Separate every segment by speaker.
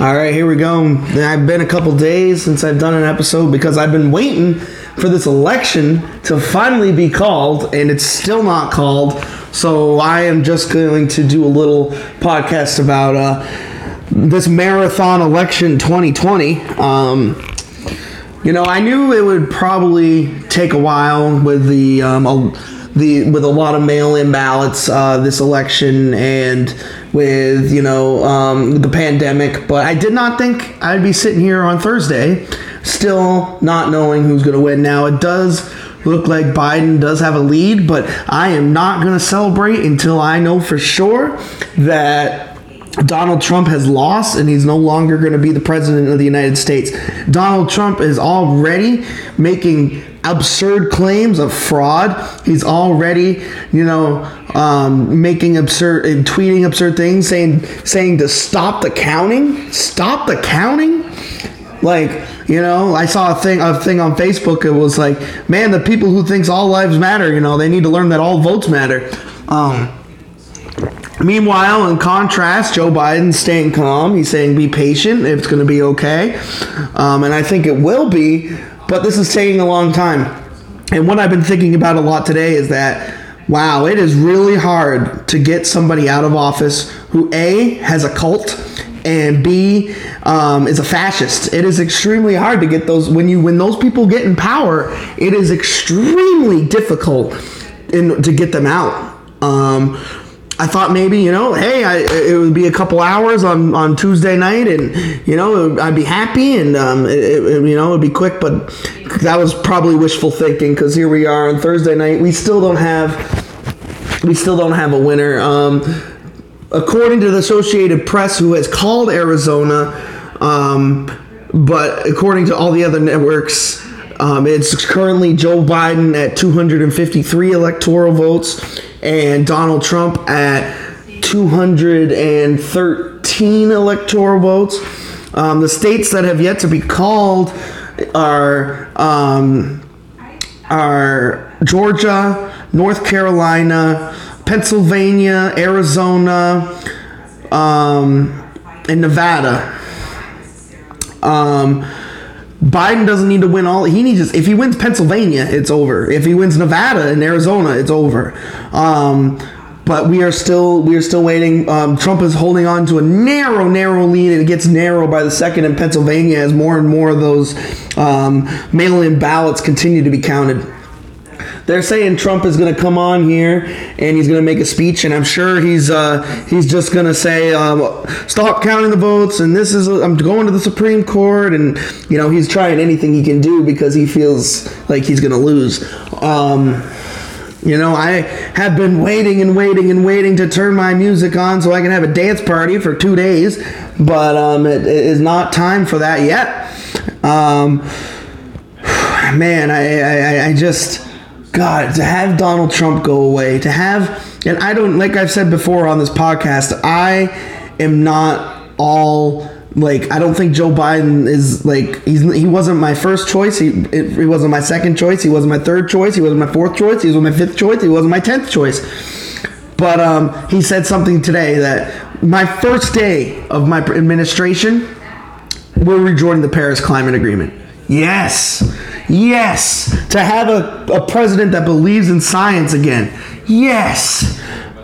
Speaker 1: All right, here we go. I've been a couple days since I've done an episode because I've been waiting for this election to finally be called, and it's still not called. So I am just going to do a little podcast about uh, this marathon election 2020. Um, you know, I knew it would probably take a while with the um, the with a lot of mail-in ballots uh, this election and with you know um, the pandemic, but I did not think I'd be sitting here on Thursday, still not knowing who's going to win. Now it does look like Biden does have a lead, but I am not going to celebrate until I know for sure that Donald Trump has lost and he's no longer going to be the president of the United States. Donald Trump is already making absurd claims of fraud. He's already, you know, um, making absurd and tweeting absurd things, saying saying to stop the counting, stop the counting. Like, you know, I saw a thing a thing on Facebook. It was like, man, the people who thinks all lives matter, you know, they need to learn that all votes matter. Um, Meanwhile, in contrast, Joe Biden's staying calm. He's saying, be patient. It's going to be okay. Um, and I think it will be, but this is taking a long time. And what I've been thinking about a lot today is that, wow, it is really hard to get somebody out of office who, A, has a cult, and B, um, is a fascist. It is extremely hard to get those when you when those people get in power. It is extremely difficult in, to get them out. Um, I thought maybe you know, hey, I, it would be a couple hours on, on Tuesday night, and you know, I'd be happy, and um, it, it, you know, it'd be quick. But that was probably wishful thinking because here we are on Thursday night. We still don't have, we still don't have a winner. Um, according to the Associated Press, who has called Arizona, um, but according to all the other networks. Um, it's currently Joe Biden at 253 electoral votes and Donald Trump at 213 electoral votes. Um, the states that have yet to be called are um, are Georgia, North Carolina, Pennsylvania, Arizona, um, and Nevada. Biden doesn't need to win all. He needs just if he wins Pennsylvania, it's over. If he wins Nevada and Arizona, it's over. Um, but we are still we are still waiting. Um, Trump is holding on to a narrow, narrow lead, and it gets narrow by the second in Pennsylvania as more and more of those um, mail-in ballots continue to be counted. They're saying Trump is going to come on here and he's going to make a speech, and I'm sure he's uh, he's just going to say, um, "Stop counting the votes," and this is I'm going to the Supreme Court, and you know he's trying anything he can do because he feels like he's going to lose. Um, you know, I have been waiting and waiting and waiting to turn my music on so I can have a dance party for two days, but um, it, it is not time for that yet. Um, man, I, I, I just God, to have Donald Trump go away, to have, and I don't, like I've said before on this podcast, I am not all like I don't think Joe Biden is like he's he wasn't my first choice. He it, he wasn't my second choice. He wasn't my third choice. He wasn't my fourth choice. He wasn't my fifth choice. He wasn't my tenth choice. But um, he said something today that my first day of my administration, we're rejoining the Paris Climate Agreement. Yes, yes, to have a, a president that believes in science again. Yes,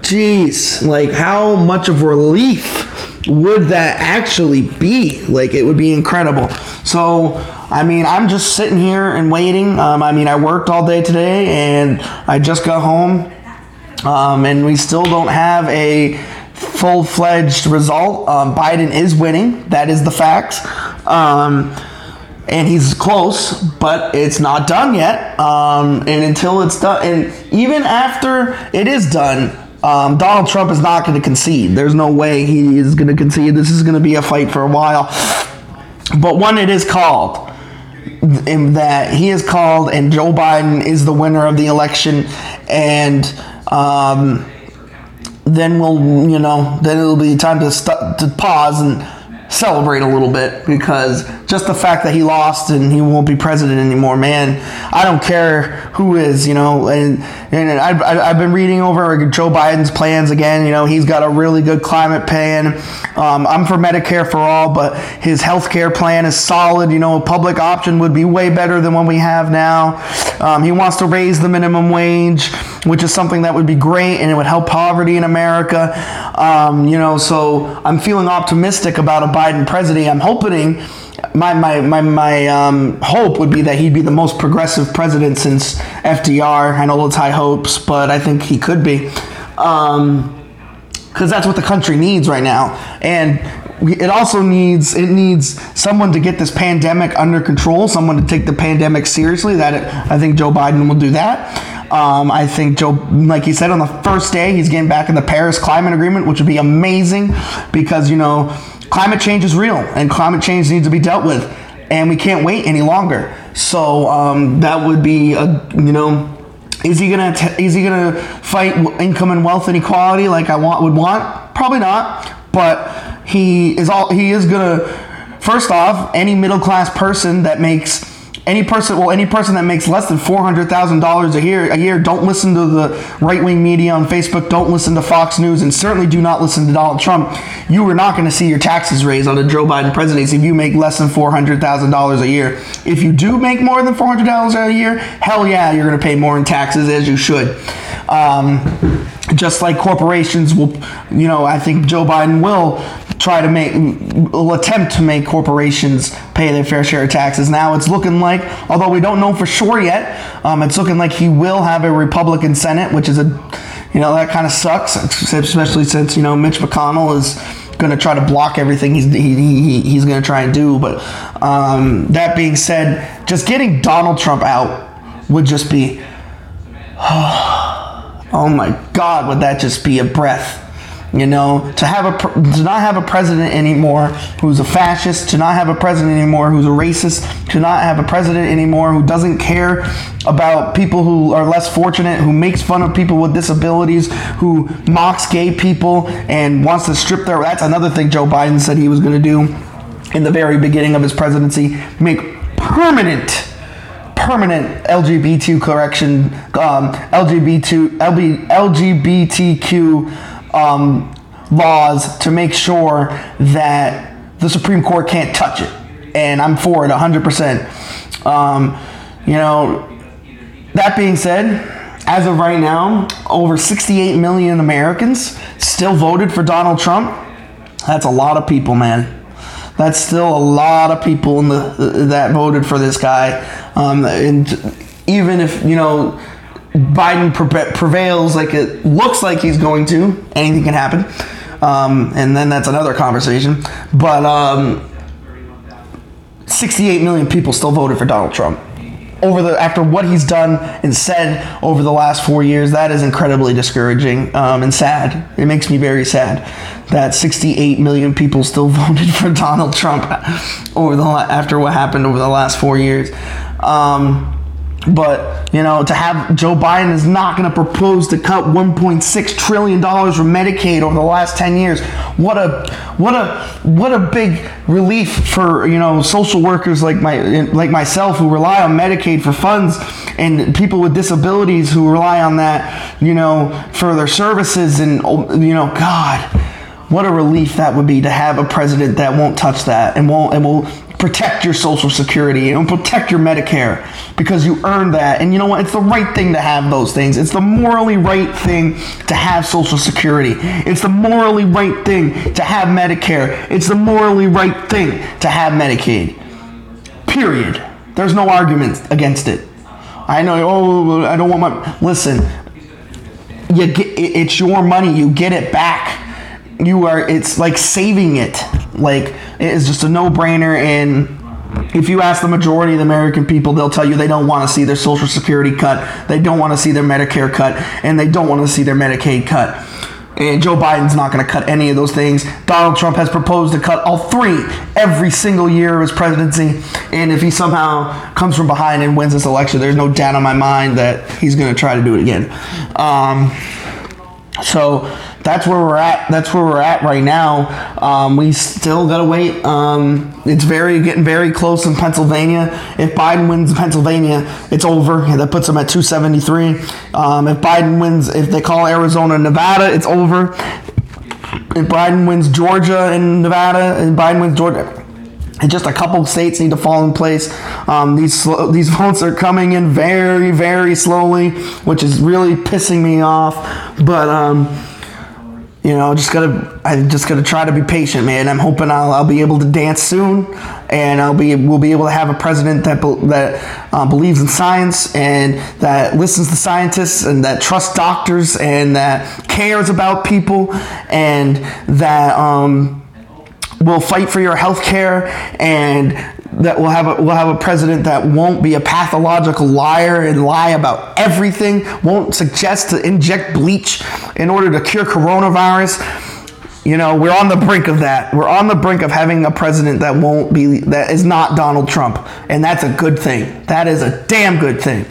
Speaker 1: jeez, like how much of relief would that actually be? Like, it would be incredible. So, I mean, I'm just sitting here and waiting. Um, I mean, I worked all day today and I just got home. Um, and we still don't have a full fledged result. Um, Biden is winning. That is the fact. And he's close, but it's not done yet. Um, and until it's done, and even after it is done, um, Donald Trump is not going to concede. There's no way he is going to concede. This is going to be a fight for a while. But when it is called, that he is called and Joe Biden is the winner of the election, and um, then we'll, you know, then it'll be time to st- to pause and celebrate a little bit because just the fact that he lost and he won't be president anymore, man, I don't care who is, you know. And and I've, I've been reading over Joe Biden's plans again. You know, he's got a really good climate plan. Um, I'm for Medicare for all, but his health care plan is solid. You know, a public option would be way better than what we have now. Um, he wants to raise the minimum wage, which is something that would be great and it would help poverty in America. Um, you know, so I'm feeling optimistic about a Biden presidency. I'm hoping my my my, my um, hope would be that he'd be the most progressive president since FDR. I know it's high hopes, but I think he could be. Um, because that's what the country needs right now, and it also needs it needs someone to get this pandemic under control, someone to take the pandemic seriously. That it, I think Joe Biden will do that. Um, I think Joe, like he said on the first day, he's getting back in the Paris Climate Agreement, which would be amazing because you know climate change is real and climate change needs to be dealt with and we can't wait any longer. So um, that would be a you know is he gonna t- is he gonna fight income and wealth inequality like I want would want? Probably not but he is all he is gonna first off any middle class person that makes any person, well, any person that makes less than four hundred thousand dollars a year, a year, don't listen to the right wing media on Facebook. Don't listen to Fox News, and certainly do not listen to Donald Trump. You are not going to see your taxes raised under Joe Biden presidency if you make less than four hundred thousand dollars a year. If you do make more than four hundred dollars a year, hell yeah, you're going to pay more in taxes as you should. Um, just like corporations will, you know, I think Joe Biden will try to make, will attempt to make corporations pay their fair share of taxes. Now it's looking like, although we don't know for sure yet, um, it's looking like he will have a Republican Senate, which is a, you know, that kind of sucks, especially since, you know, Mitch McConnell is going to try to block everything he's he, he, he's going to try and do. But um, that being said, just getting Donald Trump out would just be. Oh my God, would that just be a breath? You know, to have a to not have a president anymore who's a fascist, to not have a president anymore who's a racist, to not have a president anymore who doesn't care about people who are less fortunate, who makes fun of people with disabilities, who mocks gay people and wants to strip their that's another thing Joe Biden said he was going to do in the very beginning of his presidency, make permanent permanent LGBTQ correction, um, LGBT, LGBTQ um, laws to make sure that the Supreme Court can't touch it. And I'm for it 100%. Um, you know, that being said, as of right now, over 68 million Americans still voted for Donald Trump. That's a lot of people, man. That's still a lot of people in the that voted for this guy. Um, and even if you know Biden pre- prevails, like it looks like he's going to, anything can happen. Um, and then that's another conversation. But um, 68 million people still voted for Donald Trump over the after what he's done and said over the last four years, that is incredibly discouraging um, and sad. It makes me very sad that 68 million people still voted for Donald Trump over the after what happened over the last four years. Um, but you know, to have Joe Biden is not going to propose to cut 1.6 trillion dollars from Medicaid over the last 10 years. What a what a what a big relief for you know social workers like my like myself who rely on Medicaid for funds and people with disabilities who rely on that you know for their services and you know God what a relief that would be to have a president that won't touch that and won't and will protect your social security and protect your medicare because you earned that. And you know what? It's the right thing to have those things. It's the morally right thing to have social security. It's the morally right thing to have medicare. It's the morally right thing to have medicaid. Period. There's no argument against it. I know oh i don't want my listen you get, it's your money. You get it back. You are it's like saving it like it is just a no-brainer and if you ask the majority of the American people, they'll tell you they don't want to see their Social Security cut, they don't want to see their Medicare cut, and they don't want to see their Medicaid cut. And Joe Biden's not going to cut any of those things. Donald Trump has proposed to cut all three every single year of his presidency. And if he somehow comes from behind and wins this election, there's no doubt in my mind that he's going to try to do it again. Um, so that's where we're at. That's where we're at right now. Um, we still gotta wait. Um, it's very getting very close in Pennsylvania. If Biden wins Pennsylvania, it's over. That puts him at 273. Um, if Biden wins, if they call Arizona, Nevada, it's over. If Biden wins Georgia and Nevada, and Biden wins Georgia, and just a couple states need to fall in place. Um, these these votes are coming in very very slowly, which is really pissing me off. But um, you know, just gotta I just gotta try to be patient, man. I'm hoping I'll, I'll be able to dance soon, and I'll be we'll be able to have a president that be, that uh, believes in science and that listens to scientists and that trusts doctors and that cares about people and that. Um, will fight for your health care and that we'll have a, we'll have a president that won't be a pathological liar and lie about everything, won't suggest to inject bleach in order to cure coronavirus. You know, we're on the brink of that. We're on the brink of having a president that won't be that is not Donald Trump, and that's a good thing. That is a damn good thing.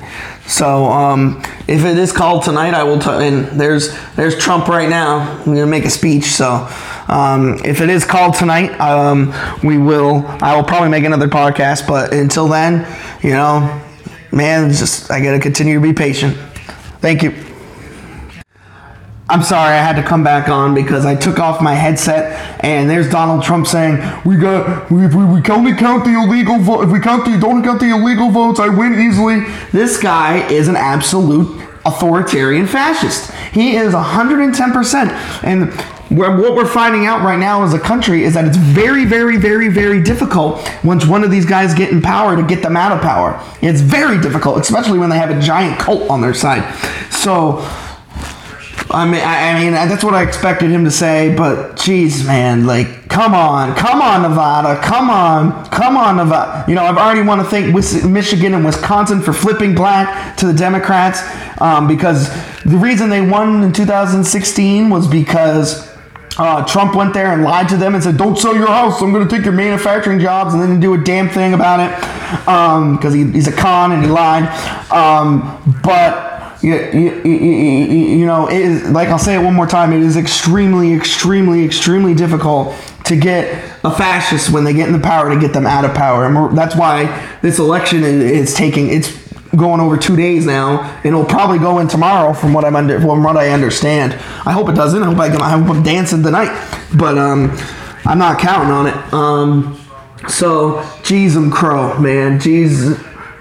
Speaker 1: So, um, if it is called tonight, I will. T- and there's there's Trump right now. I'm gonna make a speech. So, um, if it is called tonight, um, we will. I will probably make another podcast. But until then, you know, man, just I gotta continue to be patient. Thank you. I'm sorry, I had to come back on because I took off my headset and there's Donald Trump saying, "We got, we, we, we only count the illegal vote. If we count the don't count the illegal votes, I win easily." This guy is an absolute authoritarian fascist. He is 110 percent, and what we're finding out right now as a country is that it's very, very, very, very difficult once one of these guys get in power to get them out of power. It's very difficult, especially when they have a giant cult on their side. So. I mean, I, mean, that's what I expected him to say, but jeez, man, like, come on, come on, Nevada, come on, come on, Nevada. You know, I've already want to thank Michigan and Wisconsin for flipping black to the Democrats um, because the reason they won in 2016 was because uh, Trump went there and lied to them and said, "Don't sell your house. I'm going to take your manufacturing jobs," and then do a damn thing about it because um, he, he's a con and he lied. Um, but you, you, you, know, it is, like I'll say it one more time, it is extremely, extremely, extremely difficult to get a fascist when they get in the power to get them out of power. And that's why this election is, taking, it's going over two days now, and it'll probably go in tomorrow from what I'm under, from what I understand. I hope it doesn't. I hope, I, can, I hope I'm dancing tonight, but um, I'm not counting on it. Um, so, Jeezum Crow, man, Jeez,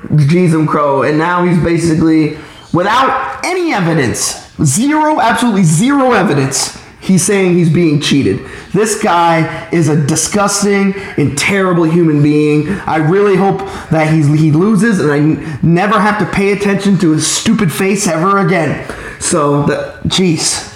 Speaker 1: Jeezum Crow, and now he's basically without any evidence, zero, absolutely zero evidence, he's saying he's being cheated. This guy is a disgusting and terrible human being. I really hope that he's, he loses and I never have to pay attention to his stupid face ever again. So, the, jeez.